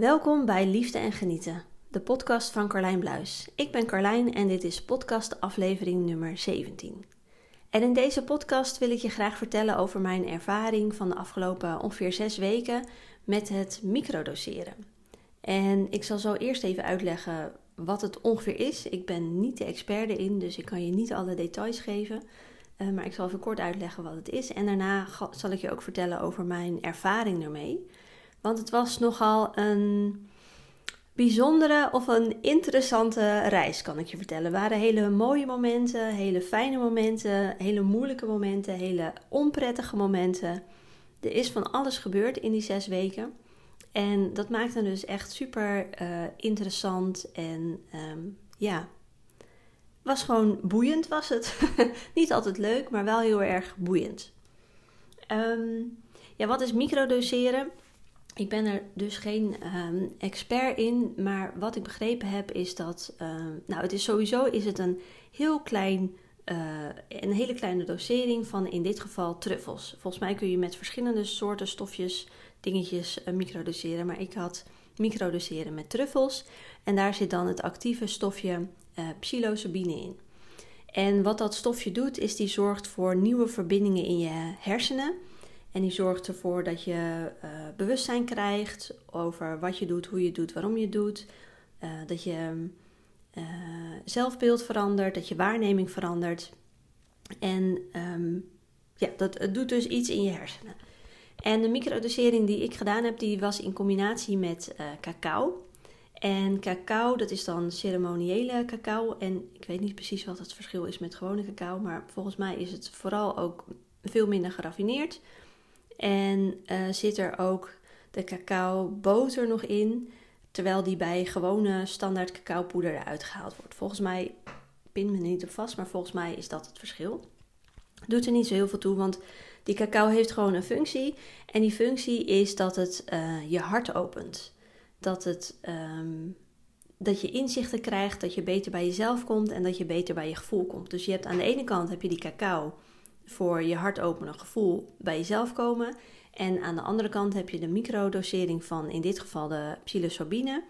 Welkom bij Liefde en Genieten, de podcast van Carlijn Bluis. Ik ben Carlijn en dit is podcast aflevering nummer 17. En in deze podcast wil ik je graag vertellen over mijn ervaring van de afgelopen ongeveer zes weken met het microdoseren. En ik zal zo eerst even uitleggen wat het ongeveer is. Ik ben niet de expert erin, dus ik kan je niet alle details geven. Uh, maar ik zal even kort uitleggen wat het is. En daarna zal ik je ook vertellen over mijn ervaring ermee. Want het was nogal een bijzondere of een interessante reis, kan ik je vertellen. Er waren hele mooie momenten, hele fijne momenten, hele moeilijke momenten, hele onprettige momenten. Er is van alles gebeurd in die zes weken. En dat maakte het dus echt super uh, interessant en um, ja, was gewoon boeiend was het. Niet altijd leuk, maar wel heel erg boeiend. Um, ja, wat is microdoseren? Ik ben er dus geen um, expert in, maar wat ik begrepen heb is dat, um, nou het is sowieso is het een heel klein, uh, een hele kleine dosering van in dit geval truffels. Volgens mij kun je met verschillende soorten stofjes, dingetjes uh, microdoseren, maar ik had microdoseren met truffels en daar zit dan het actieve stofje uh, psilocybine in. En wat dat stofje doet, is die zorgt voor nieuwe verbindingen in je hersenen. En die zorgt ervoor dat je uh, bewustzijn krijgt over wat je doet, hoe je doet, waarom je doet. Uh, dat je uh, zelfbeeld verandert, dat je waarneming verandert. En um, ja, dat, doet dus iets in je hersenen. En de microdosering die ik gedaan heb, die was in combinatie met cacao. En cacao, dat is dan ceremoniële cacao. En ik weet niet precies wat het verschil is met gewone cacao, maar volgens mij is het vooral ook veel minder geraffineerd. En uh, zit er ook de cacao boter nog in, terwijl die bij gewone standaard cacaopoeder eruit gehaald wordt. Volgens mij, pin me niet op vast, maar volgens mij is dat het verschil. Doet er niet zo heel veel toe, want die cacao heeft gewoon een functie. En die functie is dat het uh, je hart opent. Dat, het, um, dat je inzichten krijgt, dat je beter bij jezelf komt en dat je beter bij je gevoel komt. Dus je hebt aan de ene kant heb je die cacao voor je hart openen gevoel bij jezelf komen. En aan de andere kant heb je de microdosering van in dit geval de psilocybine,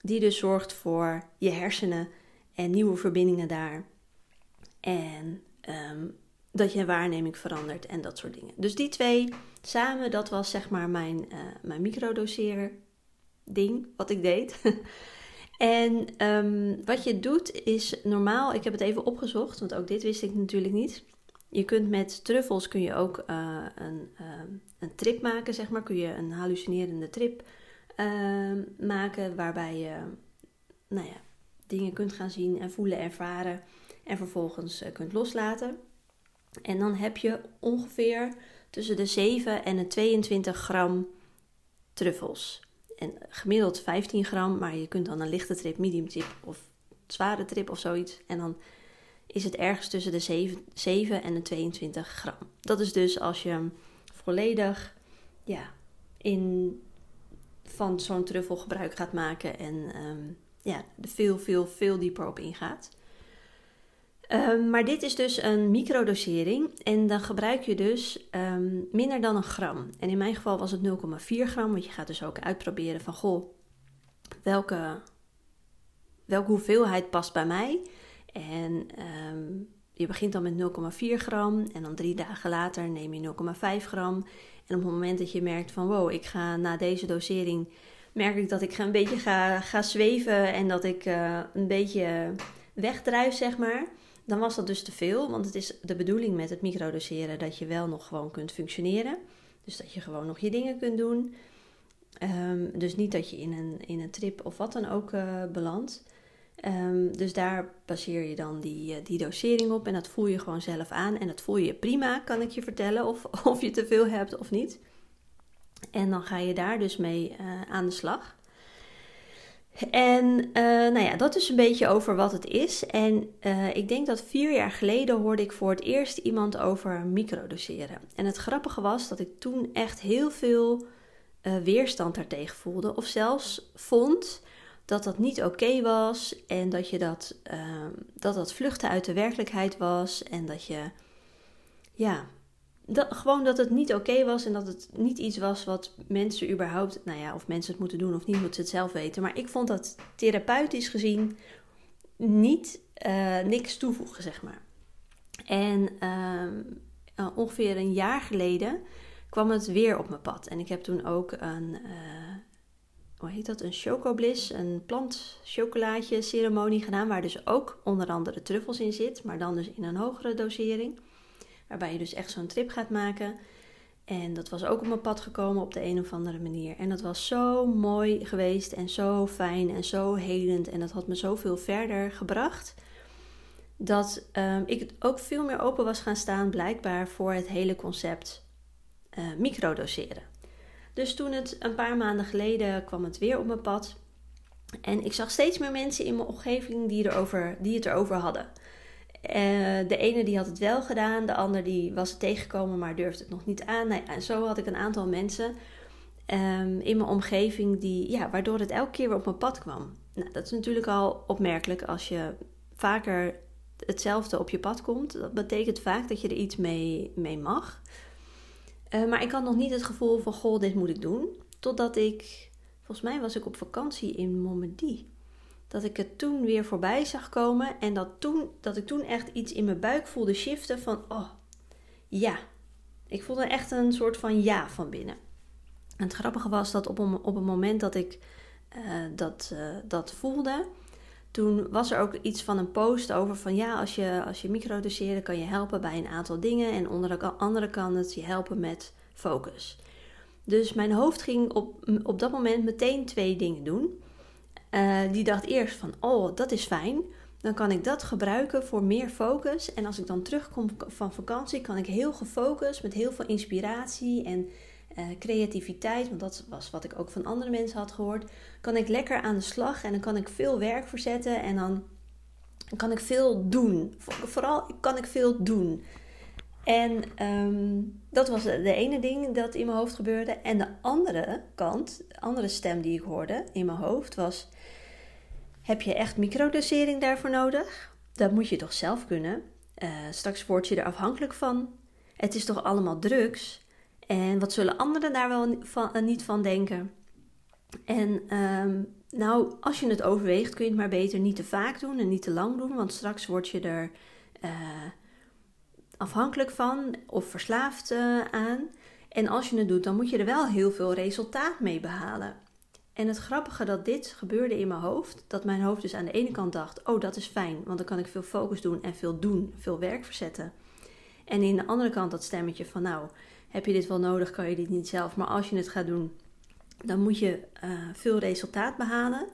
die dus zorgt voor je hersenen en nieuwe verbindingen daar. En um, dat je waarneming verandert en dat soort dingen. Dus die twee samen, dat was zeg maar mijn, uh, mijn microdoseren ding, wat ik deed. en um, wat je doet is normaal, ik heb het even opgezocht, want ook dit wist ik natuurlijk niet. Je kunt met truffels kun je ook uh, een, uh, een trip maken, zeg maar. Kun je een hallucinerende trip uh, maken waarbij je nou ja, dingen kunt gaan zien en voelen, ervaren en vervolgens kunt loslaten. En dan heb je ongeveer tussen de 7 en de 22 gram truffels. En gemiddeld 15 gram, maar je kunt dan een lichte trip, medium trip of zware trip of zoiets. En dan is het ergens tussen de 7, 7 en de 22 gram. Dat is dus als je hem volledig ja, in, van zo'n truffel gebruik gaat maken en um, ja, er veel, veel, veel dieper op ingaat. Um, maar dit is dus een microdosering en dan gebruik je dus um, minder dan een gram. En in mijn geval was het 0,4 gram, want je gaat dus ook uitproberen van goh, welke, welke hoeveelheid past bij mij. En um, je begint dan met 0,4 gram en dan drie dagen later neem je 0,5 gram. En op het moment dat je merkt van wow, ik ga na deze dosering, merk ik dat ik een beetje ga, ga zweven en dat ik uh, een beetje wegdruis, zeg maar. Dan was dat dus te veel, want het is de bedoeling met het microdoseren dat je wel nog gewoon kunt functioneren. Dus dat je gewoon nog je dingen kunt doen. Um, dus niet dat je in een, in een trip of wat dan ook uh, belandt. Um, dus daar baseer je dan die, uh, die dosering op en dat voel je gewoon zelf aan. En dat voel je prima, kan ik je vertellen, of, of je te veel hebt of niet. En dan ga je daar dus mee uh, aan de slag. En uh, nou ja, dat is een beetje over wat het is. En ik denk dat vier jaar geleden hoorde ik voor het eerst iemand over microdoseren. En het grappige was dat ik toen echt heel veel weerstand daartegen voelde. Of zelfs vond dat dat niet oké was en dat, je dat, ehm, dat dat vluchten uit de werkelijkheid was en dat je, ja, dat, gewoon dat het niet oké was en dat het niet iets was wat mensen überhaupt, nou ja, of mensen het moeten doen of niet, moeten ze het zelf weten. Maar ik vond dat therapeutisch gezien niet eh, niks toevoegen, zeg maar. En ehm, eh, ongeveer een jaar geleden kwam het weer op mijn pad. En ik heb toen ook een, eh, hoe heet dat, een chocobliss, een plantchocolaatje ceremonie gedaan. Waar dus ook onder andere truffels in zit, maar dan dus in een hogere dosering. Waarbij je dus echt zo'n trip gaat maken. En dat was ook op mijn pad gekomen op de een of andere manier. En dat was zo mooi geweest en zo fijn en zo helend. En dat had me zoveel verder gebracht. Dat um, ik ook veel meer open was gaan staan, blijkbaar, voor het hele concept uh, microdoseren. Dus toen het een paar maanden geleden kwam het weer op mijn pad. En ik zag steeds meer mensen in mijn omgeving die, erover, die het erover hadden. Eh, de ene die had het wel gedaan, de ander die was het tegengekomen, maar durfde het nog niet aan. Nou en zo had ik een aantal mensen ehm, in mijn omgeving die, ja, waardoor het elke keer weer op mijn pad kwam. Nou, dat is natuurlijk al opmerkelijk als je vaker hetzelfde op je pad komt. Dat betekent vaak dat je er iets mee, mee mag. Eh, maar ik had nog niet het gevoel van, goh, dit moet ik doen. Totdat ik, volgens mij was ik op vakantie in Montmedy. Dat ik het toen weer voorbij zag komen en dat, toen, dat ik toen echt iets in mijn buik voelde shiften van, oh, ja. Ik voelde echt een soort van ja van binnen. En het grappige was dat op een, op een moment dat ik eh, dat, eh, dat voelde, toen was er ook iets van een post over van ja, als je, als je microdoseert, kan je helpen bij een aantal dingen. En onder andere kan het je helpen met focus. Dus mijn hoofd ging op, op dat moment meteen twee dingen doen. Eh, die dacht eerst van oh, dat is fijn. Dan kan ik dat gebruiken voor meer focus. En als ik dan terugkom van vakantie, kan ik heel gefocust met heel veel inspiratie en eh, creativiteit, want dat was wat ik ook van andere mensen had gehoord, kan ik lekker aan de slag en dan kan ik veel werk verzetten en dan kan ik veel doen. Vooral kan ik veel doen. En ehm, dat was de ene ding dat in mijn hoofd gebeurde. En de andere kant, de andere stem die ik hoorde in mijn hoofd was: heb je echt microdosering daarvoor nodig? Dat moet je toch zelf kunnen? Eh, straks word je er afhankelijk van. Het is toch allemaal drugs? En wat zullen anderen daar wel van, eh, niet van denken? En ehm, nou, als je het overweegt, kun je het maar beter niet te vaak doen en niet te lang doen, want straks word je er eh, afhankelijk van of verslaafd eh, aan. En als je het doet, dan moet je er wel heel veel resultaat mee behalen. En het grappige dat dit gebeurde in mijn hoofd, dat mijn hoofd dus aan de ene kant dacht: oh, dat is fijn, want dan kan ik veel focus doen en veel doen, veel werk verzetten. En in de andere kant dat stemmetje van: nou, heb je dit wel nodig, kan je dit niet zelf. Maar als je het gaat doen, dan moet je eh, veel resultaat behalen.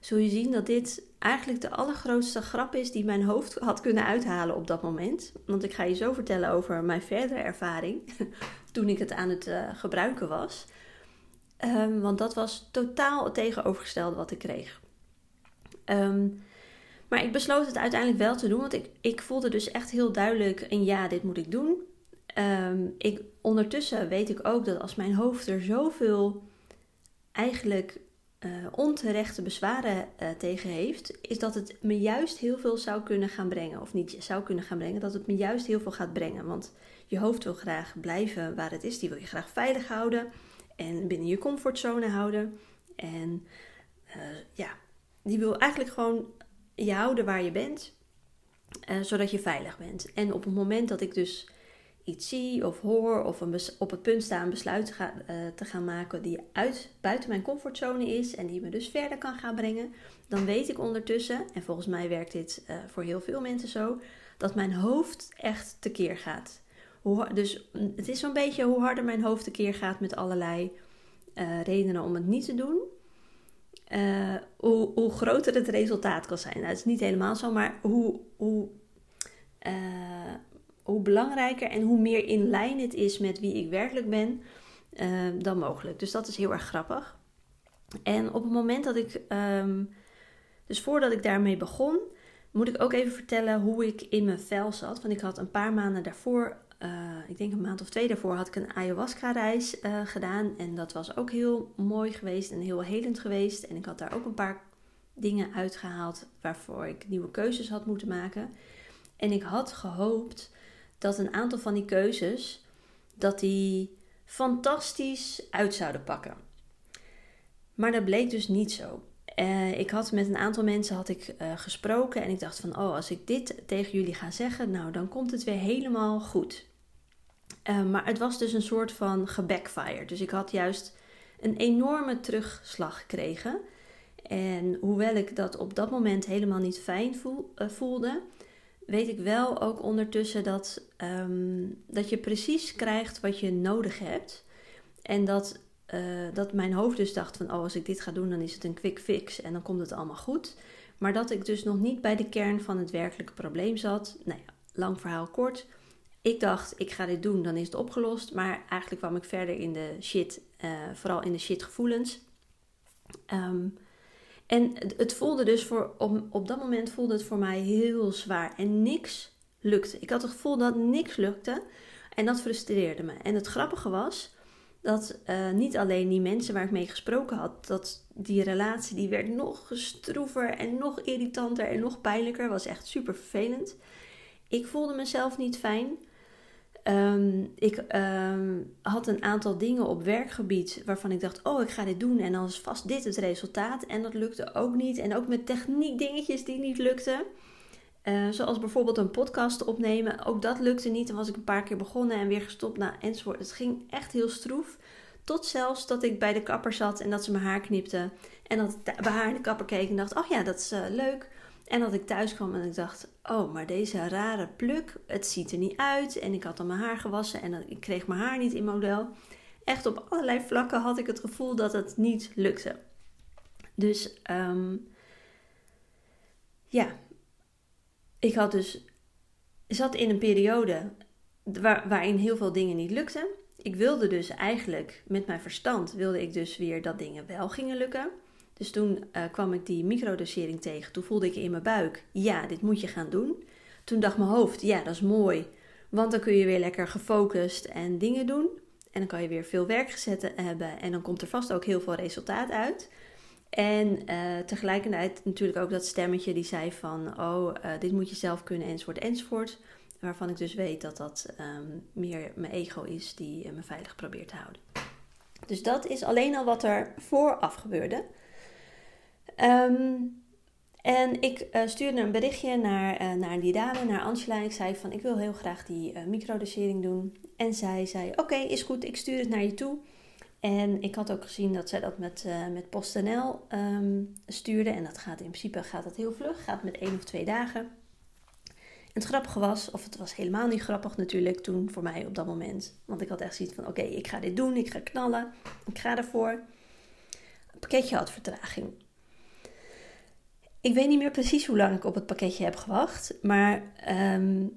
Zul je zien dat dit eigenlijk de allergrootste grap is die mijn hoofd had kunnen uithalen op dat moment. Want ik ga je zo vertellen over mijn verdere ervaring toen ik het aan het eh, gebruiken was. Ehm, want dat was totaal het tegenovergestelde wat ik kreeg. Ehm, maar ik besloot het uiteindelijk wel te doen, want ik, ik voelde dus echt heel duidelijk: en ja, dit moet ik doen. Um, ik, ondertussen weet ik ook dat als mijn hoofd er zoveel eigenlijk eh, onterechte bezwaren eh, tegen heeft, is dat het me juist heel veel zou kunnen gaan brengen. Of niet zou kunnen gaan brengen, dat het me juist heel veel gaat brengen. Want je hoofd wil graag blijven waar het is. Die wil je graag veilig houden en binnen je comfortzone houden. En eh, ja, die wil eigenlijk gewoon je houden waar je bent, zodat je veilig bent. En op het moment dat ik dus iets zie of hoor of op het punt sta een besluit te gaan, eh, te gaan maken die uit, buiten mijn comfortzone is en die me dus verder kan gaan brengen, dan weet ik ondertussen, en volgens mij werkt dit eh, voor heel veel mensen zo, dat mijn hoofd echt tekeer gaat. Hoe, dus mm, het is zo'n beetje hoe harder mijn hoofd tekeer gaat met allerlei eh, redenen om het niet te doen. Hoe, hoe, groter het resultaat kan zijn. Nou, dat is niet helemaal zo, maar hoe, hoe hoe belangrijker en hoe meer in lijn het is met wie ik werkelijk ben ehm, dan mogelijk. Dus dat is heel erg grappig. En op het moment dat ik, ehm, dus voordat ik daarmee begon, moet ik ook even vertellen hoe ik in mijn vel zat. Want ik had een paar maanden daarvoor, eh, ik denk een maand of twee daarvoor, had ik een ayahuasca-reis eh, gedaan. En dat was ook heel mooi geweest en heel helend geweest. En ik had daar ook een paar dingen uitgehaald waarvoor ik nieuwe keuzes had moeten maken. En ik had gehoopt dat een aantal van die keuzes dat die fantastisch uit zouden pakken. Maar dat bleek dus niet zo. Eh, ik had met een aantal mensen had ik, eh, gesproken en ik dacht van oh, als ik dit tegen jullie ga zeggen, nou dan komt het weer helemaal goed. Eh, maar het was dus een soort van gebackfire. Dus ik had juist een enorme terugslag gekregen. En hoewel ik dat op dat moment helemaal niet fijn voelde, weet ik wel ook ondertussen dat, um, dat je precies krijgt wat je nodig hebt. En dat uh, dat mijn hoofd dus dacht van, oh, als ik dit ga doen, dan is het een quick fix en dan komt het allemaal goed. Maar dat ik dus nog niet bij de kern van het werkelijke probleem zat. Nou ja, lang verhaal kort. Ik dacht, ik ga dit doen, dan is het opgelost. Maar eigenlijk kwam ik verder in de shit, uh, vooral in de shit gevoelens. Um, en het voelde dus voor, op, op dat moment voelde het voor mij heel zwaar. En niks lukte. Ik had het gevoel dat niks lukte. En dat frustreerde me. En het grappige was, dat uh, niet alleen die mensen waar ik mee gesproken had, dat die relatie die werd nog stroever en nog irritanter en nog pijnlijker. Was echt super vervelend. Ik voelde mezelf niet fijn. Um, ik um, had een aantal dingen op werkgebied waarvan ik dacht: oh, ik ga dit doen en dan is vast dit het resultaat. En dat lukte ook niet. En ook met techniek dingetjes die niet lukten. Uh, zoals bijvoorbeeld een podcast opnemen. Ook dat lukte niet. Dan was ik een paar keer begonnen en weer gestopt. Nou, enzovoort. Het ging echt heel stroef. Tot zelfs dat ik bij de kapper zat en dat ze mijn haar knipte. En dat bij haar in de kapper keek en dacht: Oh ja, dat is uh, leuk. En dat ik thuis kwam en ik dacht: Oh, maar deze rare pluk, het ziet er niet uit. En ik had dan mijn haar gewassen en ik kreeg mijn haar niet in model. Echt op allerlei vlakken had ik het gevoel dat het niet lukte. Dus um, ja, ik had dus, zat in een periode waar, waarin heel veel dingen niet lukten. Ik wilde dus eigenlijk met mijn verstand, wilde ik dus weer dat dingen wel gingen lukken. Dus toen uh, kwam ik die microdosering tegen. Toen voelde ik in mijn buik, ja, dit moet je gaan doen. Toen dacht mijn hoofd, ja, dat is mooi. Want dan kun je weer lekker gefocust en dingen doen. En dan kan je weer veel werk gezet hebben. En dan komt er vast ook heel veel resultaat uit. En uh, tegelijkertijd natuurlijk ook dat stemmetje die zei van, oh, uh, dit moet je zelf kunnen, enzovoort, enzovoort. Waarvan ik dus weet dat dat um, meer mijn ego is die me veilig probeert te houden. Dus dat is alleen al wat er vooraf gebeurde. Um, en ik stuurde een berichtje naar, naar die dame, naar Angela. En ik zei van, ik wil heel graag die microdosering doen. En zij zei, oké, is goed, ik stuur het naar je toe. En ik had ook gezien dat zij dat met, uh, met PostNL um, stuurde. En dat gaat in principe gaat dat heel vlug, gaat met één of twee dagen. En het grappige was, of het was helemaal niet grappig natuurlijk toen voor mij op dat moment. Want ik had echt zoiets van, oké, ik ga dit doen, ik ga knallen, ik ga ervoor. Het pakketje had vertraging. Ik weet niet meer precies hoe lang ik op het pakketje heb gewacht. Maar um,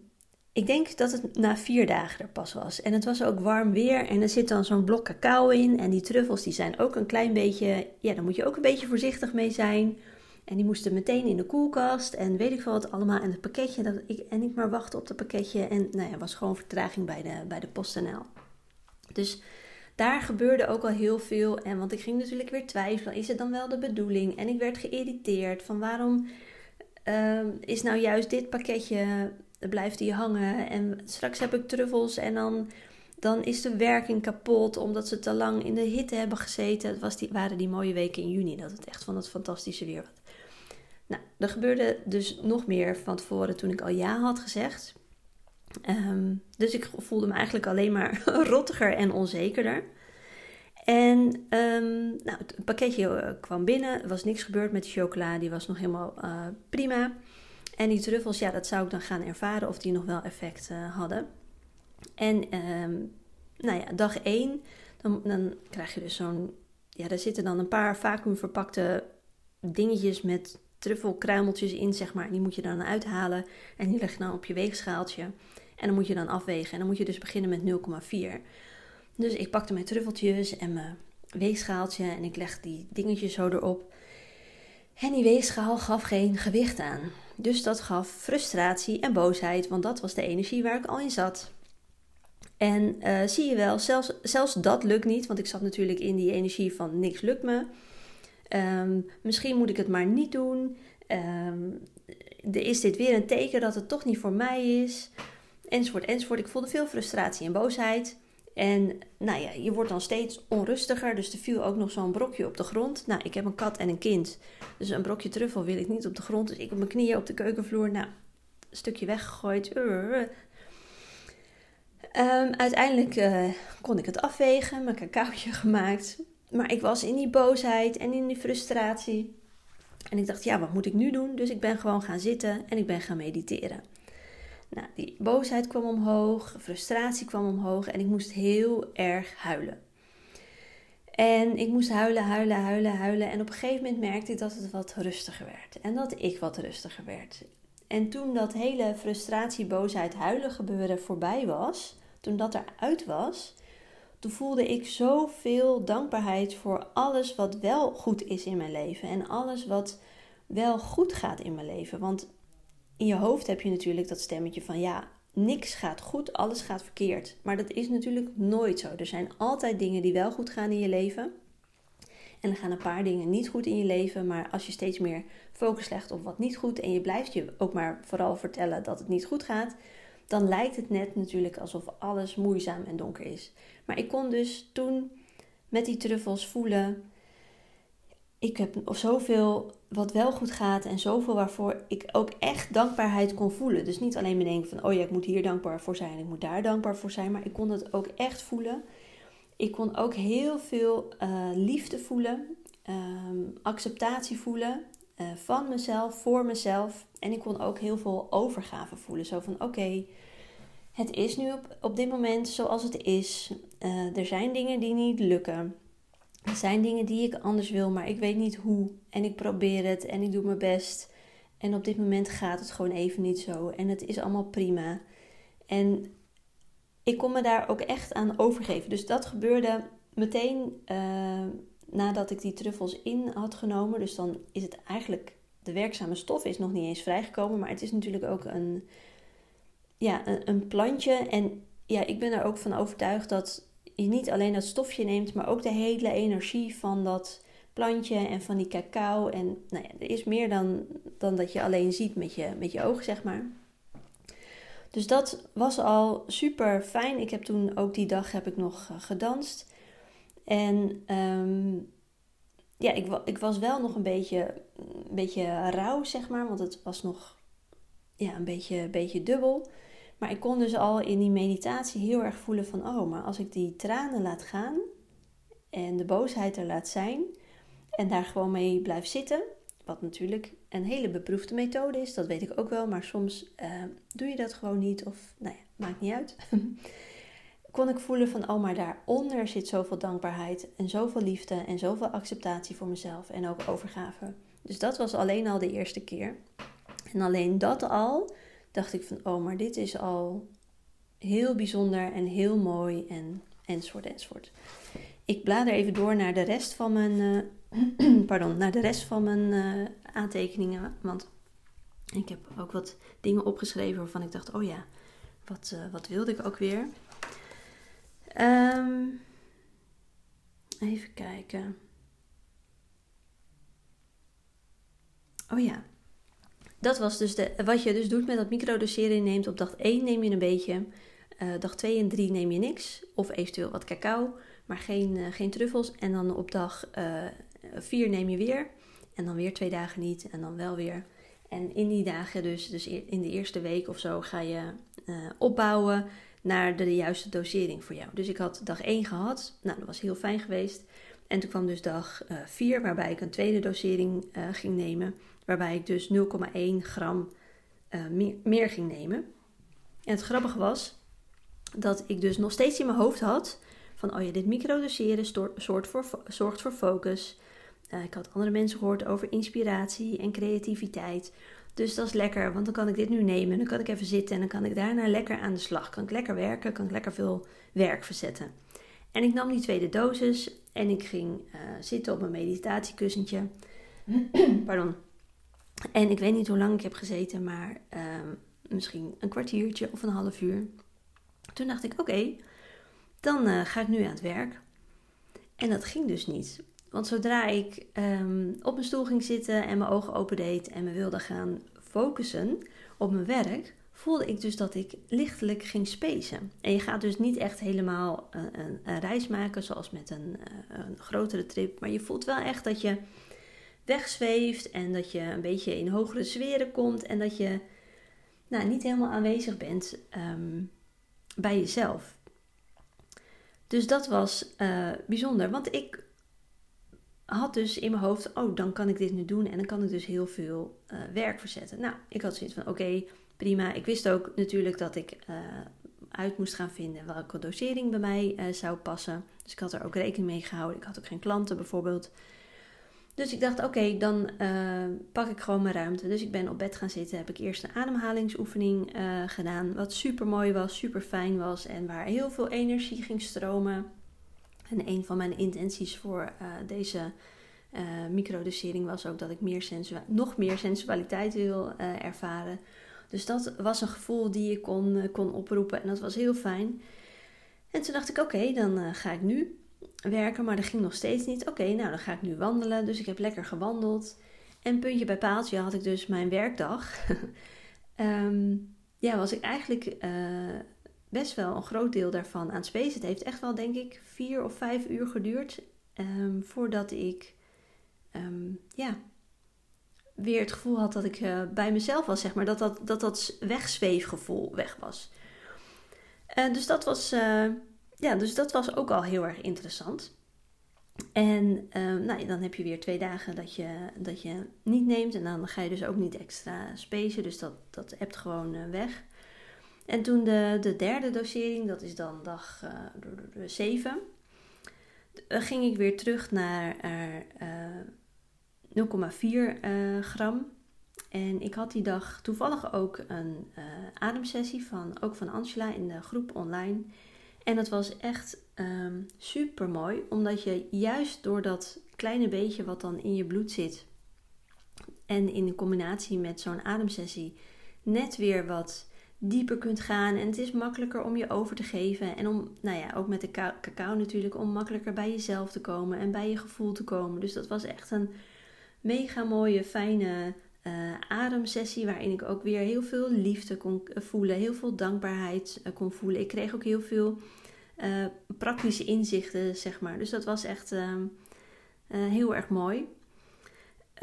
ik denk dat het na vier dagen er pas was. En het was ook warm weer. En er zit dan zo'n blok cacao in. En die truffels die zijn ook een klein beetje... Ja, daar moet je ook een beetje voorzichtig mee zijn. En die moesten meteen in de koelkast. En weet ik veel wat allemaal. En het pakketje. Dat ik, en ik maar wachtte op het pakketje. En nou ja, was gewoon vertraging bij de, bij de PostNL. Dus daar gebeurde ook al heel veel. En want ik ging natuurlijk weer twijfelen. Is het dan wel de bedoeling? En ik werd geïrriteerd. Van waarom... Uh, is nou juist dit pakketje blijft die hangen. En straks heb ik truffels en dan, dan is de werking kapot omdat ze te lang in de hitte hebben gezeten. Het was die, waren die mooie weken in juni dat het echt van het fantastische weer was. Nou, er gebeurde dus nog meer van tevoren toen ik al ja had gezegd. Um, dus ik voelde me eigenlijk alleen maar rottiger en onzekerder. En um, nou, het pakketje eh, kwam binnen. Er was niks gebeurd met de chocola. Die was nog helemaal uh, prima. En die truffels, ja, dat zou ik dan gaan ervaren of die nog wel effect uh, hadden. En um, nou ja, dag 1, dan, dan krijg je dus zo'n. Ja, daar zitten dan een paar vacuümverpakte dingetjes met truffelkruimeltjes in, zeg maar. Die moet je dan uithalen en die leg je dan op je weegschaaltje. En dan moet je dan afwegen. En dan moet je dus beginnen met 0,4. Dus ik pakte mijn truffeltjes en mijn weegschaaltje en ik leg die dingetjes zo erop. En die weegschaal gaf geen gewicht aan. Dus dat gaf frustratie en boosheid, want dat was de energie waar ik al in zat. En uh, zie je wel, zelfs, zelfs dat lukt niet, want ik zat natuurlijk in die energie van niks lukt me. Um, misschien moet ik het maar niet doen. Um, is dit weer een teken dat het toch niet voor mij is? Enzovoort, enzovoort. Ik voelde veel frustratie en boosheid. En nou ja, je wordt dan steeds onrustiger. Dus er viel ook nog zo'n brokje op de grond. Nou, ik heb een kat en een kind. Dus een brokje truffel wil ik niet op de grond. Dus ik op mijn knieën op de keukenvloer. Nou, een stukje weggegooid. Um, uiteindelijk uh, kon ik het afwegen. Mijn cacaootje gemaakt. Maar ik was in die boosheid en in die frustratie. En ik dacht, ja, wat moet ik nu doen? Dus ik ben gewoon gaan zitten en ik ben gaan mediteren. Nou, die boosheid kwam omhoog, frustratie kwam omhoog en ik moest heel erg huilen. En ik moest huilen, huilen, huilen, huilen. En op een gegeven moment merkte ik dat het wat rustiger werd. En dat ik wat rustiger werd. En toen dat hele frustratie, boosheid, huilen gebeuren voorbij was, toen dat eruit was, toen voelde ik zoveel dankbaarheid voor alles wat wel goed is in mijn leven. En alles wat wel goed gaat in mijn leven. Want in je hoofd heb je natuurlijk dat stemmetje van ja, niks gaat goed, alles gaat verkeerd. Maar dat is natuurlijk nooit zo. Er zijn altijd dingen die wel goed gaan in je leven. En er gaan een paar dingen niet goed in je leven. Maar als je steeds meer focus legt op wat niet goed en je blijft je ook maar vooral vertellen dat het niet goed gaat, dan lijkt het net natuurlijk alsof alles moeizaam en donker is. Maar ik kon dus toen met die truffels voelen. Ik heb zoveel wat wel goed gaat en zoveel waarvoor ik ook echt dankbaarheid kon voelen. Dus niet alleen me denken van, oh ja, ik moet hier dankbaar voor zijn, ik moet daar dankbaar voor zijn, maar ik kon het ook echt voelen. Ik kon ook heel veel uh, liefde voelen, um, acceptatie voelen uh, van mezelf, voor mezelf. En ik kon ook heel veel overgave voelen. Zo van, oké, het is nu op, op dit moment zoals het is. Uh, er zijn dingen die niet lukken. Er zijn dingen die ik anders wil, maar ik weet niet hoe. En ik probeer het en ik doe mijn best. En op dit moment gaat het gewoon even niet zo. En het is allemaal prima. En ik kon me daar ook echt aan overgeven. Dus dat gebeurde meteen uh, nadat ik die truffels in had genomen. Dus dan is het eigenlijk, de werkzame stof is nog niet eens vrijgekomen. Maar het is natuurlijk ook een, ja, een, een plantje. En ja, ik ben er ook van overtuigd dat je niet alleen dat stofje neemt, maar ook de hele energie van dat plantje en van die cacao. En nou ja, er is meer dan, dan dat je alleen ziet met je, met je ogen, zeg maar. Dus dat was al super fijn. Ik heb toen ook die dag heb ik nog eh, gedanst. En um, ja, ik, ik was wel nog een beetje, een beetje rauw, zeg maar. Want het was nog ja, een beetje, beetje dubbel. Maar ik kon dus al in die meditatie heel erg voelen van, oh, maar als ik die tranen laat gaan en de boosheid er laat zijn en daar gewoon mee blijf zitten, wat natuurlijk een hele beproefde methode is, dat weet ik ook wel, maar soms uh, doe je dat gewoon niet of, nou ja, maakt niet uit. kon ik voelen van, oh, maar daaronder zit zoveel dankbaarheid en zoveel liefde en zoveel acceptatie voor mezelf en ook overgave. Dus dat was alleen al de eerste keer. En alleen dat al dacht ik van, oh, maar dit is al heel bijzonder en heel mooi en enzovoort enzovoort. Ik blader even door naar de rest van mijn, uh, pardon, naar de rest van mijn uh, aantekeningen, want ik heb ook wat dingen opgeschreven waarvan ik dacht, oh ja, wat, uh, wat wilde ik ook weer? Um, even kijken. Oh ja, dat was dus de, wat je dus doet met dat microdoseren. Neemt op dag 1 neem je een beetje. Uh, dag 2 en 3 neem je niks. Of eventueel wat cacao, maar geen, uh, geen truffels. En dan op dag 4 uh, neem je weer. En dan weer twee dagen niet. En dan wel weer. En in die dagen, dus, dus in de eerste week of zo, ga je opbouwen naar de juiste dosering voor jou. Dus ik had dag 1 gehad. Nou, dat was heel fijn geweest. En toen kwam dus dag 4, waarbij ik een tweede dosering ging nemen. Waarbij ik dus 0,1 gram uh, meer, ging nemen. En het grappige was dat ik dus nog steeds in mijn hoofd had van oh ja, dit microdoseren zorgt voor, zorgt voor focus. Uh, ik had andere mensen gehoord over inspiratie en creativiteit. Dus dat is lekker, want dan kan ik dit nu nemen. En dan kan ik even zitten en dan kan ik daarna lekker aan de slag. Kan ik lekker werken, kan ik lekker veel werk verzetten. En ik nam die tweede dosis en ik ging uh, zitten op mijn meditatiekussentje. Pardon. En ik weet niet hoe lang ik heb gezeten, maar uh, misschien een kwartiertje of een half uur. Toen dacht ik: oké, dan uh, ga ik nu aan het werk. En dat ging dus niet. Want zodra ik um, op mijn stoel ging zitten en mijn ogen opendeed en me wilde gaan focussen op mijn werk, voelde ik dus dat ik lichtelijk ging spacen. En je gaat dus niet echt helemaal een, een, een reis maken zoals met een, eh, een, grotere trip. Maar je voelt wel echt dat je wegzweeft en dat je een beetje in hogere sferen komt. En dat je nou, niet helemaal aanwezig bent ehm, bij jezelf. Dus dat was uh, bijzonder. Want ik had dus in mijn hoofd, oh, dan kan ik dit nu doen en dan kan ik dus heel veel uh, werk verzetten. Nou, ik had zoiets van, oké, prima. Ik wist ook natuurlijk dat ik uh, uit moest gaan vinden welke dosering bij mij zou passen. Dus ik had er ook rekening mee gehouden. Ik had ook geen klanten bijvoorbeeld. Dus ik dacht, oké, dan pak ik gewoon mijn ruimte. Dus ik ben op bed gaan zitten. Heb ik eerst een ademhalingsoefening gedaan. Wat super mooi was, super fijn was. En waar heel veel energie ging stromen. En een van mijn intenties voor uh, deze microdosering was ook dat ik meer nog meer sensualiteit wil ervaren. Dus dat was een gevoel die ik kon, kon oproepen en dat was heel fijn. En toen dacht ik, oké, dan ga ik nu werken, maar dat ging nog steeds niet. Oké, nou dan ga ik nu wandelen. Dus ik heb lekker gewandeld. En puntje bij paaltje had ik dus mijn werkdag. um, ja, was ik eigenlijk best wel een groot deel daarvan aan space. Het heeft echt wel, denk ik, vier of vijf uur geduurd um, voordat ik um, ja, weer het gevoel had dat ik uh, bij mezelf was, zeg maar. Dat dat, dat, dat wegzweefgevoel weg was. Uh, dus, dat was ja, dus dat was ook al heel erg interessant. En um, nou, dan heb je weer twee dagen dat je, dat je niet neemt. En dan ga je dus ook niet extra spacen. Dus dat, dat hebt gewoon weg. En toen de, de derde dosering, dat is dan dag uh, 7, uh, ging ik weer terug naar uh, 0,4 gram. En ik had die dag toevallig ook een ademsessie van, ook van Angela in de groep online. En dat was echt um, super mooi, omdat je juist door dat kleine beetje wat dan in je bloed zit en in combinatie met zo'n ademsessie net weer wat dieper kunt gaan. En het is makkelijker om je over te geven. En om, nou ja, ook met de cacao natuurlijk, om makkelijker bij jezelf te komen en bij je gevoel te komen. Dus dat was echt een mega mooie, fijne uh, ademsessie. Waarin ik ook weer heel veel liefde kon voelen, heel veel dankbaarheid uh, kon voelen. Ik kreeg ook heel veel praktische inzichten, zeg maar. Dus dat was echt ehm, heel erg mooi.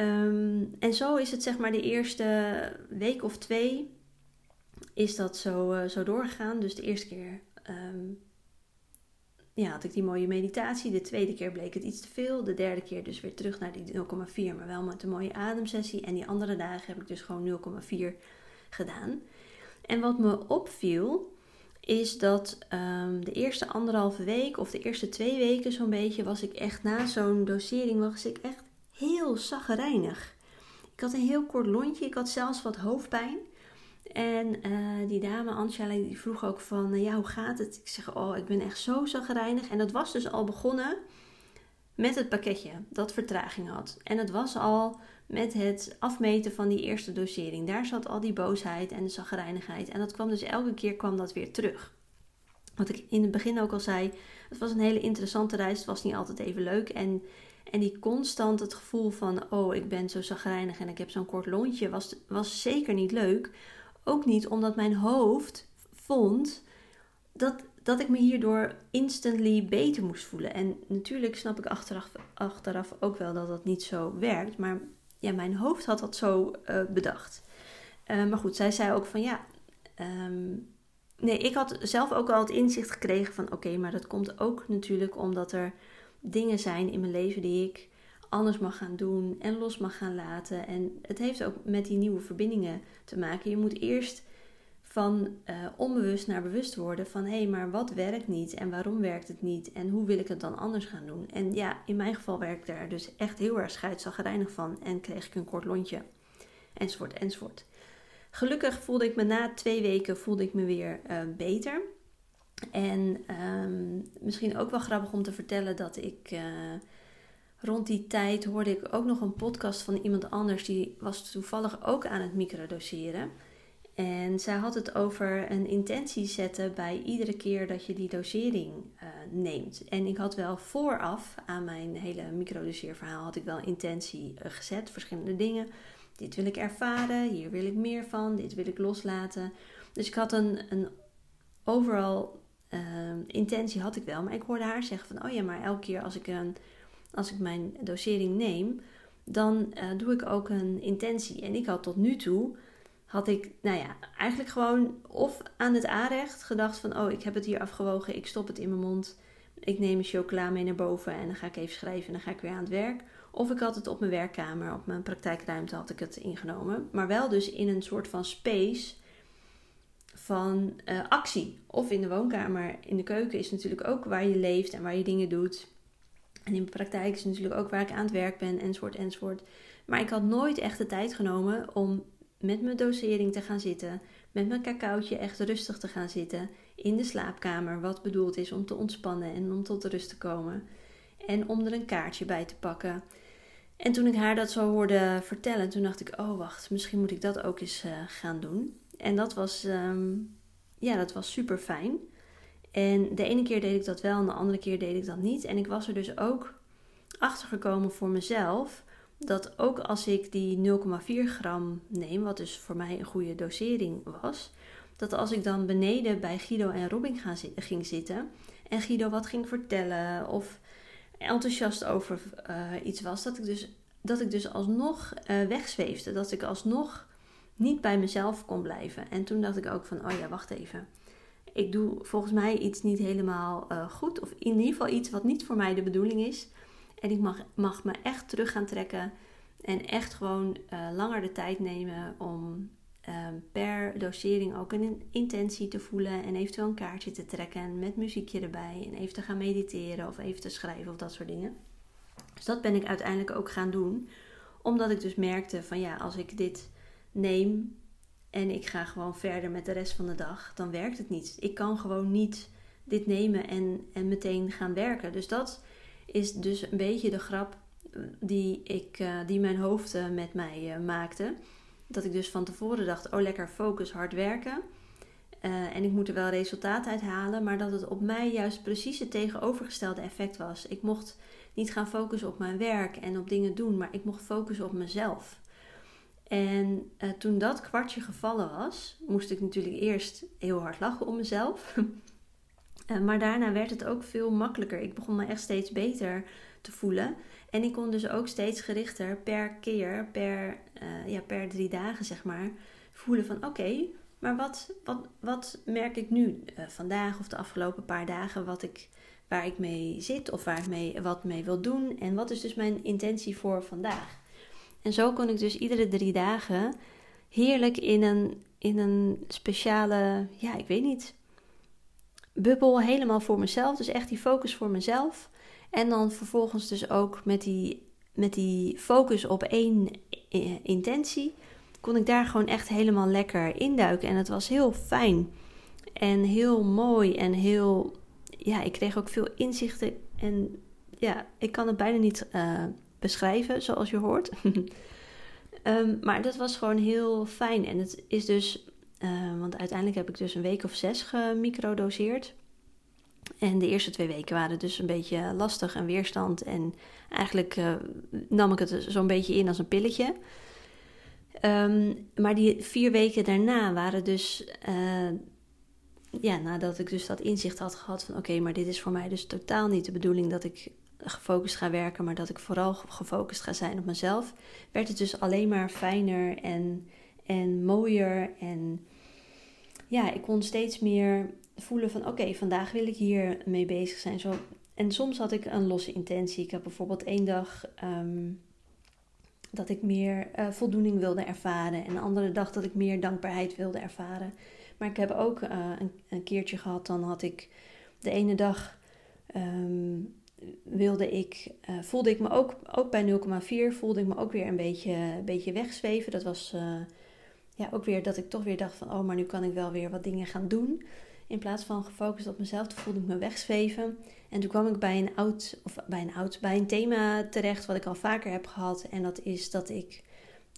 Um, en zo is het zeg maar de eerste week of twee is dat zo, zo doorgegaan. Dus de eerste keer um, ja, had ik die mooie meditatie. De tweede keer bleek het iets te veel. De derde keer dus weer terug naar die 0,4, maar wel met een mooie ademsessie. En die andere dagen heb ik dus gewoon 0,4 gedaan. En wat me opviel, is dat um, de eerste anderhalve week of de eerste twee weken zo'n beetje was ik echt na zo'n dosering was ik echt heel zaggerijnig. Ik had een heel kort lontje, ik had zelfs wat hoofdpijn. En uh, die dame, Angela, die vroeg ook van, ja, hoe gaat het? Ik zeg, oh, ik ben echt zo zagrijnig. En dat was dus al begonnen met het pakketje dat vertraging had. En het was al met het afmeten van die eerste dosering. Daar zat al die boosheid en de zagrijnigheid. En dat kwam dus elke keer kwam dat weer terug. Wat ik in het begin ook al zei, het was een hele interessante reis. Het was niet altijd even leuk. En, en die constant het gevoel van, oh, ik ben zo zagrijnig en ik heb zo'n kort lontje, was, was zeker niet leuk. Ook niet omdat mijn hoofd vond dat, dat ik me hierdoor instantly beter moest voelen. En natuurlijk snap ik achteraf, ook wel dat dat niet zo werkt. Maar ja, mijn hoofd had dat zo uh, bedacht. Uh, maar goed, zij zei ook van ja. Um, nee, ik had zelf ook al het inzicht gekregen van oké, maar dat komt ook natuurlijk omdat er dingen zijn in mijn leven die ik anders mag gaan doen en los mag gaan laten. En het heeft ook met die nieuwe verbindingen te maken. Je moet eerst van uh, onbewust naar bewust worden van hé, hey, maar wat werkt niet en waarom werkt het niet en hoe wil ik het dan anders gaan doen? En ja, in mijn geval werkte er dus echt heel erg scheidszaggerijnig van en kreeg ik een kort lontje enzovoort enzovoort. Gelukkig voelde ik me na twee weken voelde ik me weer uh, beter. En um, misschien ook wel grappig om te vertellen dat ik uh, rond die tijd hoorde ik ook nog een podcast van iemand anders. Die was toevallig ook aan het microdoseren. En zij had het over een intentie zetten bij iedere keer dat je die dosering uh, neemt. En ik had wel vooraf aan mijn hele microdoseerverhaal had ik wel intentie uh, gezet, verschillende dingen. Dit wil ik ervaren, hier wil ik meer van, dit wil ik loslaten. Dus ik had een, een overal ehm, intentie had ik wel. Maar ik hoorde haar zeggen van, oh ja, maar elke keer als ik, een, als ik mijn dosering neem, dan uh, doe ik ook een intentie. En ik had tot nu toe, had ik, nou ja, eigenlijk gewoon of aan het aanrecht gedacht van, oh, ik heb het hier afgewogen, ik stop het in mijn mond. Ik neem een chocola mee naar boven en dan ga ik even schrijven en dan ga ik weer aan het werk. Of ik had het op mijn werkkamer, op mijn praktijkruimte had ik het ingenomen. Maar wel dus in een soort van space van uh, actie. Of in de woonkamer, in de keuken is natuurlijk ook waar je leeft en waar je dingen doet. En in mijn praktijk is natuurlijk ook waar ik aan het werk ben, enzovoort, enzovoort. Maar ik had nooit echt de tijd genomen om met mijn dosering te gaan zitten. Met mijn cacaotje echt rustig te gaan zitten. In de slaapkamer, wat bedoeld is om te ontspannen en om tot rust te komen. En om er een kaartje bij te pakken. En toen ik haar dat zo hoorde vertellen, toen dacht ik: oh wacht, misschien moet ik dat ook eens uh, gaan doen. En dat was, um, ja, dat was super fijn. En de ene keer deed ik dat wel en de andere keer deed ik dat niet. En ik was er dus ook achter gekomen voor mezelf dat ook als ik die 0,4 gram neem, wat dus voor mij een goede dosering was, dat als ik dan beneden bij Guido en Robin ging zitten en Guido wat ging vertellen of enthousiast over uh, iets was, dat ik dus, dat ik dus alsnog uh, wegzweefde. Dat ik alsnog niet bij mezelf kon blijven. En toen dacht ik ook van, oh ja, wacht even. Ik doe volgens mij iets niet helemaal uh, goed. Of in ieder geval iets wat niet voor mij de bedoeling is. En ik mag, mag me echt terug gaan trekken. En echt gewoon langer de tijd nemen om Ehm, per dosering ook een intentie te voelen en eventueel een kaartje te trekken met muziekje erbij en even te gaan mediteren of even te schrijven of dat soort dingen. Dus dat ben ik uiteindelijk ook gaan doen, omdat ik dus merkte van ja, als ik dit neem en ik ga gewoon verder met de rest van de dag, dan werkt het niet. Ik kan gewoon niet dit nemen en, en meteen gaan werken. Dus dat is dus een beetje de grap die, ik, uh, die mijn hoofd uh, met mij maakte. Dat ik dus van tevoren dacht: oh, lekker focus, hard werken. En ik moet er wel resultaat uit halen, maar dat het op mij juist precies het tegenovergestelde effect was. Ik mocht niet gaan focussen op mijn werk en op dingen doen, maar ik mocht focussen op mezelf. En uh, toen dat kwartje gevallen was, moest ik natuurlijk eerst heel hard lachen om mezelf. uh, maar daarna werd het ook veel makkelijker. Ik begon me echt steeds beter te voelen. En ik kon dus ook steeds gerichter per keer, per, uh, ja, per drie dagen zeg maar, voelen van oké, maar wat, wat, wat merk ik nu vandaag of de afgelopen paar dagen wat ik, waar ik mee zit of waar ik mee, wat mee wil doen en wat is dus mijn intentie voor vandaag. En zo kon ik dus iedere drie dagen heerlijk in een, in een speciale, ja ik weet niet, bubbel helemaal voor mezelf. Dus echt die focus voor mezelf. En dan vervolgens dus ook met die, met die focus op één intentie, kon ik daar gewoon echt helemaal lekker induiken. En het was heel fijn en heel mooi en heel, ja, ik kreeg ook veel inzichten. En ja, ik kan het bijna niet uh, beschrijven zoals je hoort. um, maar dat was gewoon heel fijn. En het is dus, uh, want uiteindelijk heb ik dus een week of zes gemicrodoseerd. En de eerste twee weken waren dus een beetje lastig en weerstand. En eigenlijk uh, nam ik het zo'n beetje in als een pilletje. Um, maar die vier weken daarna waren dus. Uh, ja, nadat ik dus dat inzicht had gehad van oké, maar dit is voor mij dus totaal niet de bedoeling dat ik gefocust ga werken, maar dat ik vooral gefocust ga zijn op mezelf, werd het dus alleen maar fijner en, en mooier. En ja, ik kon steeds meer voelen van oké, vandaag wil ik hier mee bezig zijn. Zo, en soms had ik een losse intentie. Ik heb bijvoorbeeld één dag um, dat ik meer uh, voldoening wilde ervaren. En een andere dag dat ik meer dankbaarheid wilde ervaren. Maar ik heb ook uh, een, keertje gehad, dan had ik de ene dag um, wilde ik, uh, voelde ik me ook, ook bij 0,4 voelde ik me ook weer een beetje, een beetje wegzweven. Dat was ja, ook weer dat ik toch weer dacht van oh, maar nu kan ik wel weer wat dingen gaan doen. In plaats van gefocust op mezelf, voelde ik me wegzweven. En toen kwam ik bij een oud, of bij een oud, bij een thema terecht wat ik al vaker heb gehad. En dat is dat ik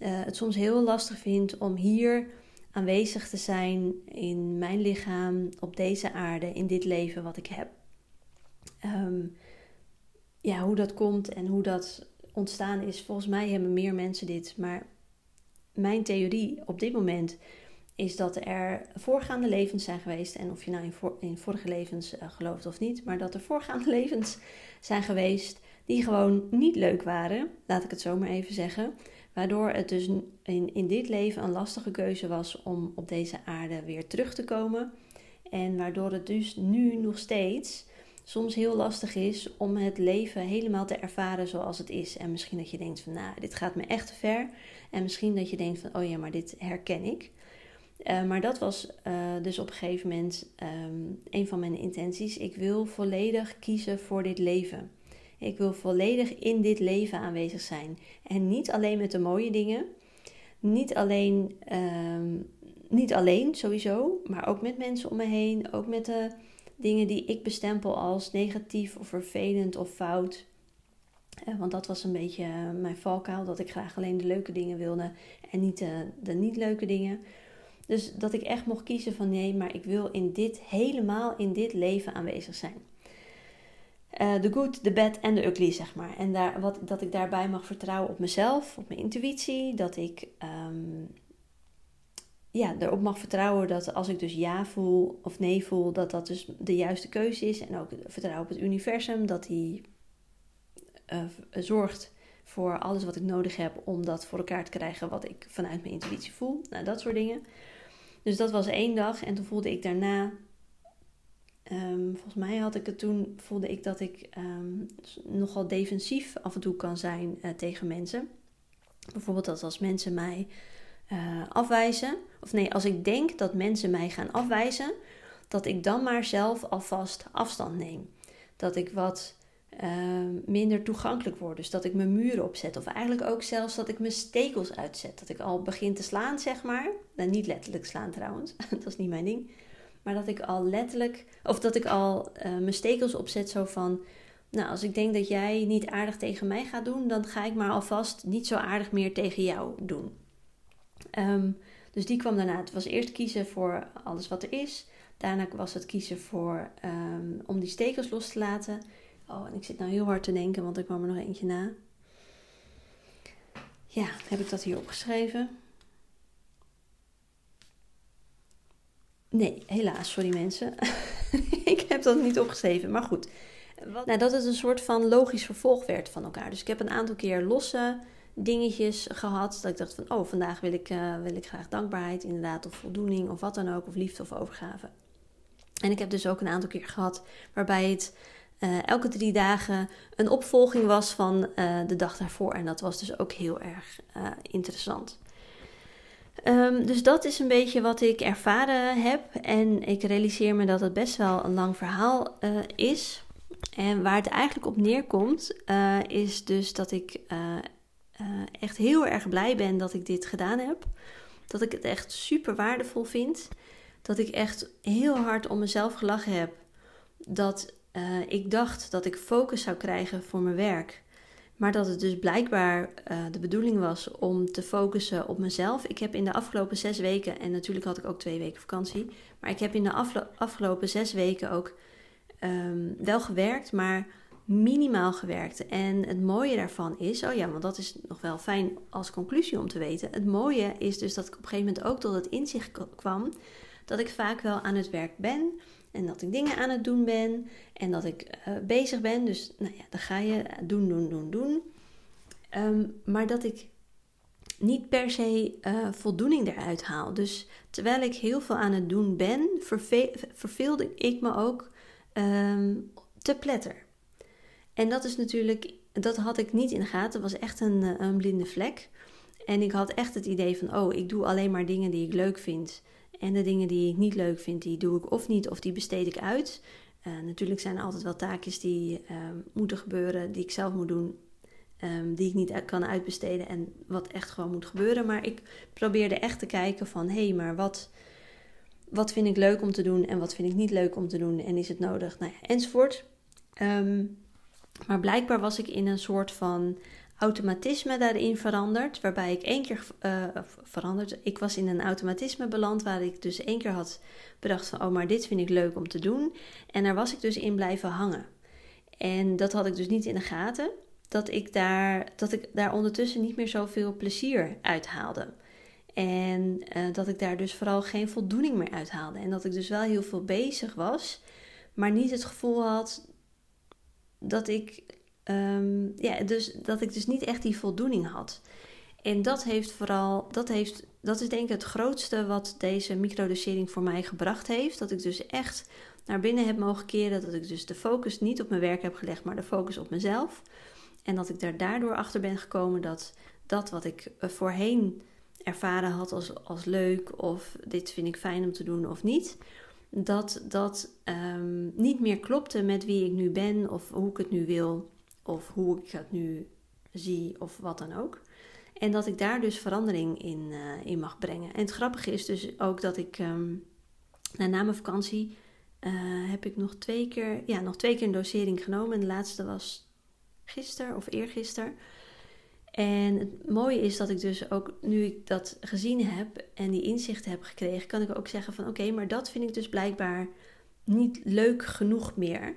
uh, het soms heel lastig vind om hier aanwezig te zijn in mijn lichaam, op deze aarde, in dit leven wat ik heb. Um, ja, hoe dat komt en hoe dat ontstaan is. Volgens mij hebben meer mensen dit. Maar mijn theorie op dit moment is dat er voorgaande levens zijn geweest. En of je nou in, vorige levens uh, gelooft of niet, maar dat er voorgaande levens zijn geweest die gewoon niet leuk waren, laat ik het zo maar even zeggen. Waardoor het dus in, in dit leven een lastige keuze was om op deze aarde weer terug te komen. En waardoor het dus nu nog steeds soms heel lastig is om het leven helemaal te ervaren zoals het is. En misschien dat je denkt van nou, dit gaat me echt te ver. En misschien dat je denkt van oh ja, maar dit herken ik. Uh, maar dat was uh, dus op een gegeven moment um, een van mijn intenties. Ik wil volledig kiezen voor dit leven. Ik wil volledig in dit leven aanwezig zijn. En niet alleen met de mooie dingen. Niet alleen, um, niet alleen sowieso, maar ook met mensen om me heen. Ook met de dingen die ik bestempel als negatief of vervelend of fout. Uh, want dat was een beetje uh, mijn valkuil, dat ik graag alleen de leuke dingen wilde en niet de, de niet leuke dingen. Dus dat ik echt mocht kiezen van nee, maar ik wil in dit helemaal in dit leven aanwezig zijn. Eh, de good, de bad en de ugly, zeg maar. En daar, wat, dat ik daarbij mag vertrouwen op mezelf, op mijn intuïtie. Dat ik um, ja, erop mag vertrouwen dat als ik dus ja voel of nee voel, dat dat dus de juiste keuze is. En ook vertrouwen op het universum, dat die uh, zorgt voor alles wat ik nodig heb om dat voor elkaar te krijgen wat ik vanuit mijn intuïtie voel. Nou, dat soort dingen. Dus dat was één dag en toen voelde ik daarna Um, volgens mij had ik het toen, voelde ik dat ik um, nogal defensief af en toe kan zijn uh, tegen mensen. Bijvoorbeeld dat als mensen mij uh, afwijzen, of nee, als ik denk dat mensen mij gaan afwijzen, dat ik dan maar zelf alvast afstand neem. Dat ik wat uh, minder toegankelijk word. Dus dat ik mijn muren opzet. Of eigenlijk ook zelfs dat ik mijn stekels uitzet. Dat ik al begin te slaan, zeg maar. Nou, niet letterlijk slaan trouwens, dat is niet mijn ding. Maar dat ik al letterlijk, of dat ik al uh, mijn stekels opzet zo van, nou als ik denk dat jij niet aardig tegen mij gaat doen, dan ga ik maar alvast niet zo aardig meer tegen jou doen. Um, dus die kwam daarna. Het was eerst kiezen voor alles wat er is. Daarna was het kiezen voor um, om die stekels los te laten. Oh, en ik zit nou heel hard te denken, want ik kwam er nog eentje na. Ja, heb ik dat hier opgeschreven? Nee, helaas, sorry mensen. ik heb dat niet opgeschreven, maar goed. Nou, dat het een soort van logisch vervolg werd van elkaar. Dus ik heb een aantal keer losse dingetjes gehad. Dat ik dacht van, oh, vandaag wil ik, uh, wil ik graag dankbaarheid inderdaad. Of voldoening, of wat dan ook. Of liefde of overgave. En ik heb dus ook een aantal keer gehad waarbij het uh, elke drie dagen een opvolging was van uh, de dag daarvoor. En dat was dus ook heel erg interessant. Um, dus dat is een beetje wat ik ervaren heb. En ik realiseer me dat het best wel een lang verhaal is. En waar het eigenlijk op neerkomt, is dus dat ik echt heel erg blij ben dat ik dit gedaan heb. Dat ik het echt super waardevol vind. Dat ik echt heel hard om mezelf gelachen heb. Dat ik dacht dat ik focus zou krijgen voor mijn werk. Maar dat het dus blijkbaar uh, de bedoeling was om te focussen op mezelf. Ik heb in de afgelopen zes weken, en natuurlijk had ik ook twee weken vakantie, maar ik heb in de afgelopen zes weken ook um, wel gewerkt, maar minimaal gewerkt. En het mooie daarvan is, oh ja, want dat is nog wel fijn als conclusie om te weten. Het mooie is dus dat ik op een gegeven moment ook tot het inzicht kwam dat ik vaak wel aan het werk ben en dat ik dingen aan het doen ben. En dat ik uh, bezig ben. Dus nou ja, dan ga je doen, doen, doen, doen. Um, maar dat ik niet per se uh, voldoening eruit haal. Dus terwijl ik heel veel aan het doen ben, verve verveelde ik me ook um, te pletter. En dat is natuurlijk, dat had ik niet in de gaten. Het was echt een, eh, een blinde vlek. En ik had echt het idee van, oh, ik doe alleen maar dingen die ik leuk vind. En de dingen die ik niet leuk vind, die doe ik of niet, of die besteed ik uit. Uh, natuurlijk zijn er altijd wel taakjes die uh, moeten gebeuren, die ik zelf moet doen, um, die ik niet kan uitbesteden en wat echt gewoon moet gebeuren. Maar ik probeerde echt te kijken van, hé, hey, maar wat, wat vind ik leuk om te doen en wat vind ik niet leuk om te doen en is het nodig, nou ja, enzovoort. Um, maar blijkbaar was ik in een soort van automatisme daarin veranderd. Waarbij ik één keer uh, veranderd. Ik was in een automatisme beland waar ik dus één keer had bedacht van oh, maar dit vind ik leuk om te doen. En daar was ik dus in blijven hangen. En dat had ik dus niet in de gaten. Dat ik daar, dat ik daar ondertussen niet meer zoveel plezier uit haalde. En eh, dat ik daar dus vooral geen voldoening meer uit haalde. En dat ik dus wel heel veel bezig was, maar niet het gevoel had dat ik, ehm, ja, dus, dat ik dus niet echt die voldoening had. En dat heeft vooral, dat, heeft, dat is denk ik het grootste wat deze microdosering voor mij gebracht heeft. Dat ik dus echt naar binnen heb mogen keren. Dat ik dus de focus niet op mijn werk heb gelegd, maar de focus op mezelf. En dat ik daar daardoor achter ben gekomen dat dat wat ik eh, voorheen ervaren had als, als leuk of dit vind ik fijn om te doen of niet, dat dat um, niet meer klopte met wie ik nu ben of hoe ik het nu wil of hoe ik het nu zie of wat dan ook. En dat ik daar dus verandering in, uh, in mag brengen. En het grappige is dus ook dat ik um, na, mijn vakantie uh, heb ik nog twee keer, ja, nog twee keer een dosering genomen. En de laatste was gisteren of eergisteren. En het mooie is dat ik dus ook, nu ik dat gezien heb en die inzichten heb gekregen, kan ik ook zeggen van oké, maar dat vind ik dus blijkbaar niet leuk genoeg meer.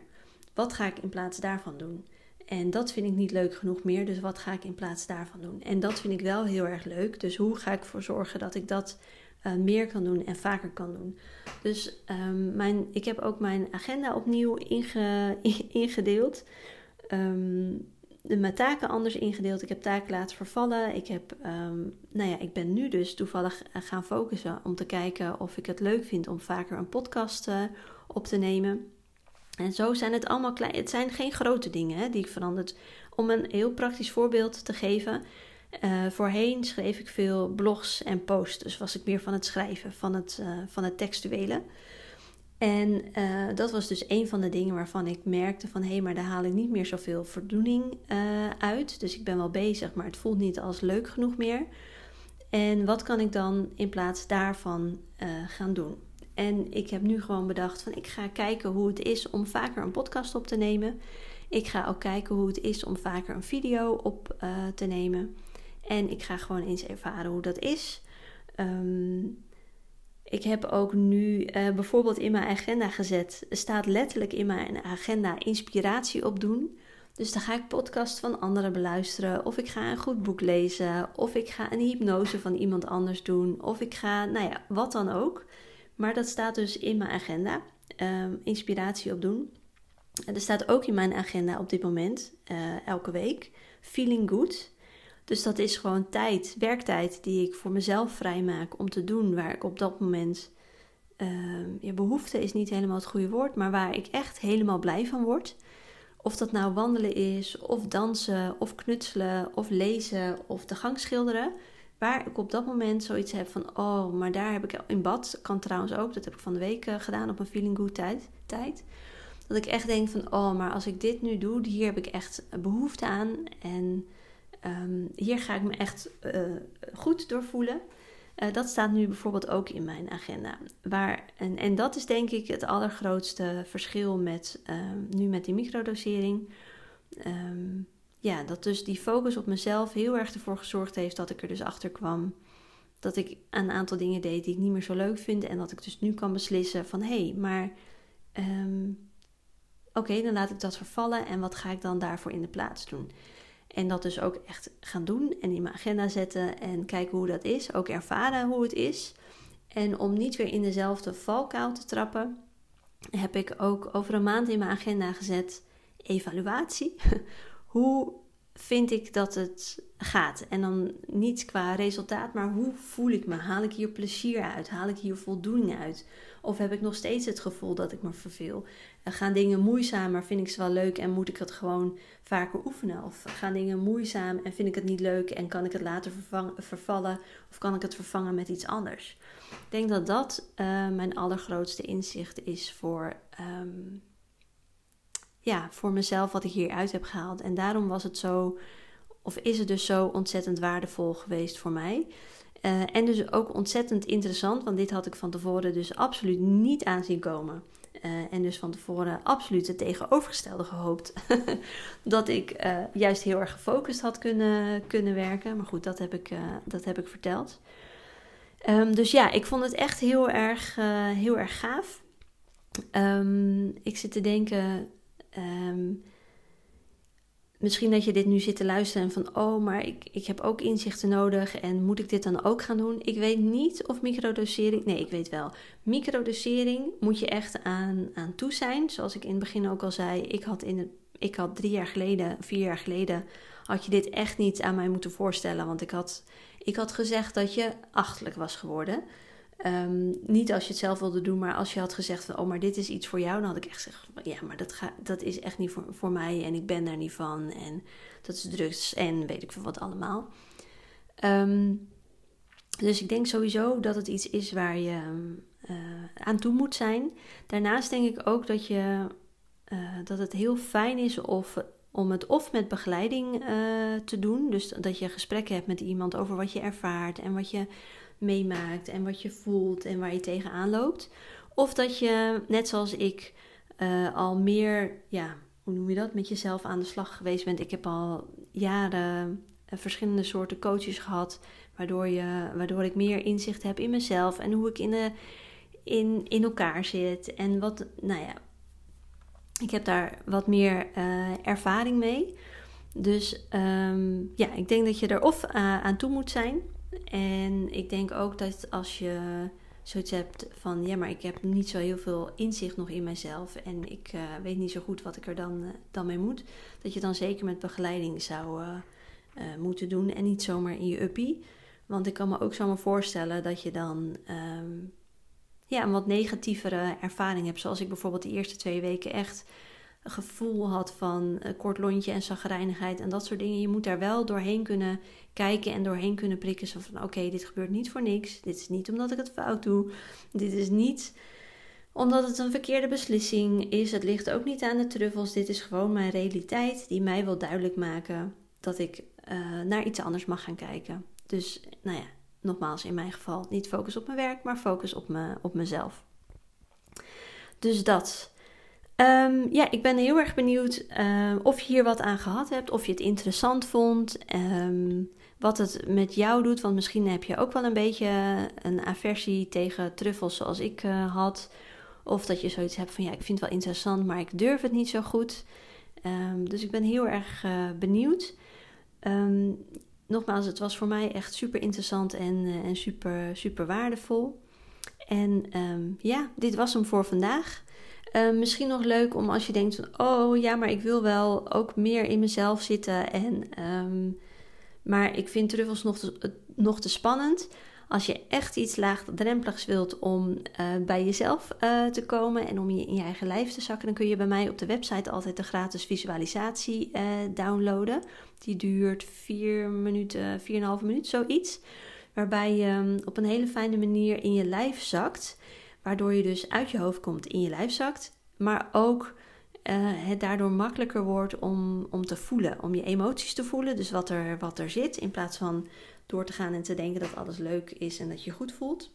Wat ga ik in plaats daarvan doen? En dat vind ik niet leuk genoeg meer, dus wat ga ik in plaats daarvan doen? En dat vind ik wel heel erg leuk, dus hoe ga ik ervoor zorgen dat ik dat uh, meer kan doen en vaker kan doen? Dus um, mijn, ik heb ook mijn agenda opnieuw inge, ingedeeld. Um, mijn taken anders ingedeeld. Ik heb taken laten vervallen. Ik, heb, um, nou ja, ik ben nu dus toevallig eh, gaan focussen om te kijken of ik het leuk vind om vaker een podcast uh, op te nemen. En zo zijn het allemaal klein. Het zijn geen grote dingen hè, die ik veranderd. Om een heel praktisch voorbeeld te geven. Uh, voorheen schreef ik veel blogs en posts. Dus was ik meer van het schrijven, van het, van het textuele. En uh, dat was dus een van de dingen waarvan ik merkte van hé, hey, maar daar haal ik niet meer zoveel voldoening uh, uit. Dus ik ben wel bezig, maar het voelt niet als leuk genoeg meer. En wat kan ik dan in plaats daarvan uh, gaan doen? En ik heb nu gewoon bedacht van ik ga kijken hoe het is om vaker een podcast op te nemen. Ik ga ook kijken hoe het is om vaker een video op te nemen. En ik ga gewoon eens ervaren hoe dat is. Um, ik heb ook nu uh, bijvoorbeeld in mijn agenda gezet, staat letterlijk in mijn agenda inspiratie opdoen. Dus dan ga ik podcast van anderen beluisteren, of ik ga een goed boek lezen, of ik ga een hypnose van iemand anders doen, of ik ga, nou ja, wat dan ook. Maar dat staat dus in mijn agenda, um, inspiratie opdoen. En er staat ook in mijn agenda op dit moment, uh, elke week, feeling good. Dus dat is gewoon tijd, werktijd die ik voor mezelf vrijmaak om te doen waar ik op dat moment. Uh, behoefte is niet helemaal het goede woord, maar waar ik echt helemaal blij van word. Of dat nou wandelen is, of dansen, of knutselen, of lezen, of de gang schilderen. Waar ik op dat moment zoiets heb van, oh, maar daar heb ik in bad, kan trouwens ook, dat heb ik van de week uh, gedaan op mijn feeling good tijd, tijd. Dat ik echt denk van, oh, maar als ik dit nu doe, hier heb ik echt behoefte aan. En Um, hier ga ik me echt uh, goed door voelen. Uh, dat staat nu bijvoorbeeld ook in mijn agenda. Waar, en, en dat is denk ik het allergrootste verschil met uh, nu met die microdosering. Um, ja, dat dus die focus op mezelf heel erg ervoor gezorgd heeft dat ik er dus achter kwam. Dat ik een aantal dingen deed die ik niet meer zo leuk vind. En dat ik dus nu kan beslissen van hé, hey, maar oké, dan laat ik dat vervallen. En wat ga ik dan daarvoor in de plaats doen? En dat dus ook echt gaan doen en in mijn agenda zetten en kijken hoe dat is. Ook ervaren hoe het is. En om niet weer in dezelfde valkuil te trappen, heb ik ook over een maand in mijn agenda gezet evaluatie. hoe vind ik dat het gaat? En dan niet qua resultaat, maar hoe voel ik me? Haal ik hier plezier uit? Haal ik hier voldoening uit? Of heb ik nog steeds het gevoel dat ik me verveel? Gaan dingen moeizamer, vind ik ze wel leuk en moet ik het gewoon vaker oefenen? Of gaan dingen moeizaam en vind ik het niet leuk en kan ik het later vervallen? Of kan ik het vervangen met iets anders? Ik denk dat dat uh, mijn allergrootste inzicht is voor, um, ja, voor mezelf, wat ik hieruit heb gehaald. En daarom was het zo, of is het dus zo ontzettend waardevol geweest voor mij. Uh, en dus ook ontzettend interessant, want dit had ik van tevoren dus absoluut niet aanzien komen. Uh, en dus van tevoren absoluut het tegenovergestelde gehoopt. dat ik uh, juist heel erg gefocust had kunnen, kunnen werken. Maar goed, dat heb ik, dat heb ik verteld. Um, dus ja, ik vond het echt heel erg, heel erg gaaf. Um, ik zit te denken. Um, misschien dat je dit nu zit te luisteren en van, oh, maar ik, ik heb ook inzichten nodig en moet ik dit dan ook gaan doen? Ik weet niet of microdosering, nee, ik weet wel. Microdosering moet je echt aan, aan toe zijn. Zoals ik in het begin ook al zei, ik had, in ik had drie jaar geleden, vier jaar geleden, had je dit echt niet aan mij moeten voorstellen. Want ik had, ik had gezegd dat je achtelijk was geworden. Ehm, niet als je het zelf wilde doen, maar als je had gezegd van, oh, maar dit is iets voor jou, dan had ik echt gezegd, ja, maar dat, ga, dat is echt niet voor, voor mij en ik ben daar niet van en dat is drugs en weet ik veel wat allemaal. Ehm, dus ik denk sowieso dat het iets is waar je uh, aan toe moet zijn. Daarnaast denk ik ook dat, je, uh, dat het heel fijn is of, om het of met begeleiding uh, te doen. Dus dat je gesprekken hebt met iemand over wat je ervaart en wat je meemaakt en wat je voelt en waar je tegenaan loopt. Of dat je, net zoals ik, uh, al meer, ja, hoe noem je dat, met jezelf aan de slag geweest bent. Ik heb al jaren uh, verschillende soorten coaches gehad, waardoor, je, waardoor ik meer inzicht heb in mezelf en hoe ik in, de, in, in elkaar zit. En wat, nou ja, ik heb daar wat meer uh, ervaring mee. Dus um, ja, ik denk dat je er of aan toe moet zijn en ik denk ook dat als je zoiets hebt van ja, maar ik heb niet zo heel veel inzicht nog in mezelf en ik uh, weet niet zo goed wat ik er dan, uh, dan mee moet, dat je dan zeker met begeleiding zou uh, moeten doen en niet zomaar in je uppie. Want ik kan me ook zomaar voorstellen dat je dan um, ja, een wat negatievere ervaring hebt. Zoals ik bijvoorbeeld de eerste twee weken echt gevoel had van uh, kort lontje en zagrijnigheid en dat soort dingen. Je moet daar wel doorheen kunnen kijken en doorheen kunnen prikken. Zo van oké, dit gebeurt niet voor niks. Dit is niet omdat ik het fout doe. Dit is niet omdat het een verkeerde beslissing is. Het ligt ook niet aan de truffels. Dit is gewoon mijn realiteit die mij wil duidelijk maken dat ik uh, naar iets anders mag gaan kijken. Dus nou ja, nogmaals in mijn geval niet focus op mijn werk, maar focus op, me, op mezelf. Dus dat. Um, ja, ik ben heel erg benieuwd uh, of je hier wat aan gehad hebt, of je het interessant vond, um, wat het met jou doet. Want misschien heb je ook wel een beetje een aversie tegen truffels zoals ik uh, had. Of dat je zoiets hebt van ja, ik vind het wel interessant, maar ik durf het niet zo goed. Um, dus ik ben heel erg uh, benieuwd. nogmaals, het was voor mij echt super interessant en, en super, super waardevol. En ja, dit was hem voor vandaag. Uh, misschien nog leuk om als je denkt van, oh ja, maar ik wil wel ook meer in mezelf zitten. En, um, maar ik vind truffels nog te, nog te spannend. Als je echt iets laagdrempeligs wilt om uh, bij jezelf uh, te komen en om je in je eigen lijf te zakken, dan kun je bij mij op de website altijd de gratis visualisatie downloaden. Die duurt 4 minuten, 4,5 minuten, zoiets. Waarbij je um, op een hele fijne manier in je lijf zakt. Waardoor je dus uit je hoofd komt, in je lijf zakt. Maar ook uh, het daardoor makkelijker wordt om, om te voelen. Om je emoties te voelen. Dus wat er, wat er zit. In plaats van door te gaan en te denken dat alles leuk is en dat je goed voelt.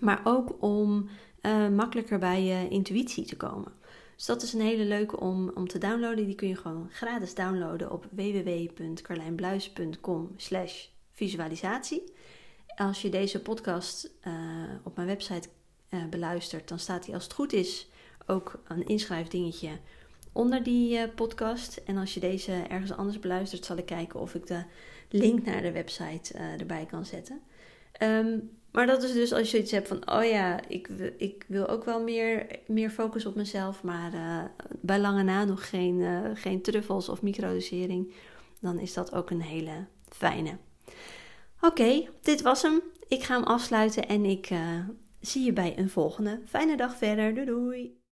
Maar ook om uh, makkelijker bij je intuïtie te komen. Dus dat is een hele leuke om, om te downloaden. Die kun je gewoon gratis downloaden op www.carlijnbluis.com slash visualisatie. Als je deze podcast uh, op mijn website uh, beluistert, dan staat hij als het goed is ook een inschrijfdingetje onder die uh, podcast. En als je deze ergens anders beluistert, zal ik kijken of ik de link naar de website uh, erbij kan zetten. Um, maar dat is dus als je iets hebt van, oh ja, ik, ik wil ook wel meer, meer focus op mezelf, maar bij lange na nog geen, geen truffels of microdosering, dan is dat ook een hele fijne. Oké, dit was hem. Ik ga hem afsluiten en ik zie je bij een volgende. Fijne dag verder. Doei doei.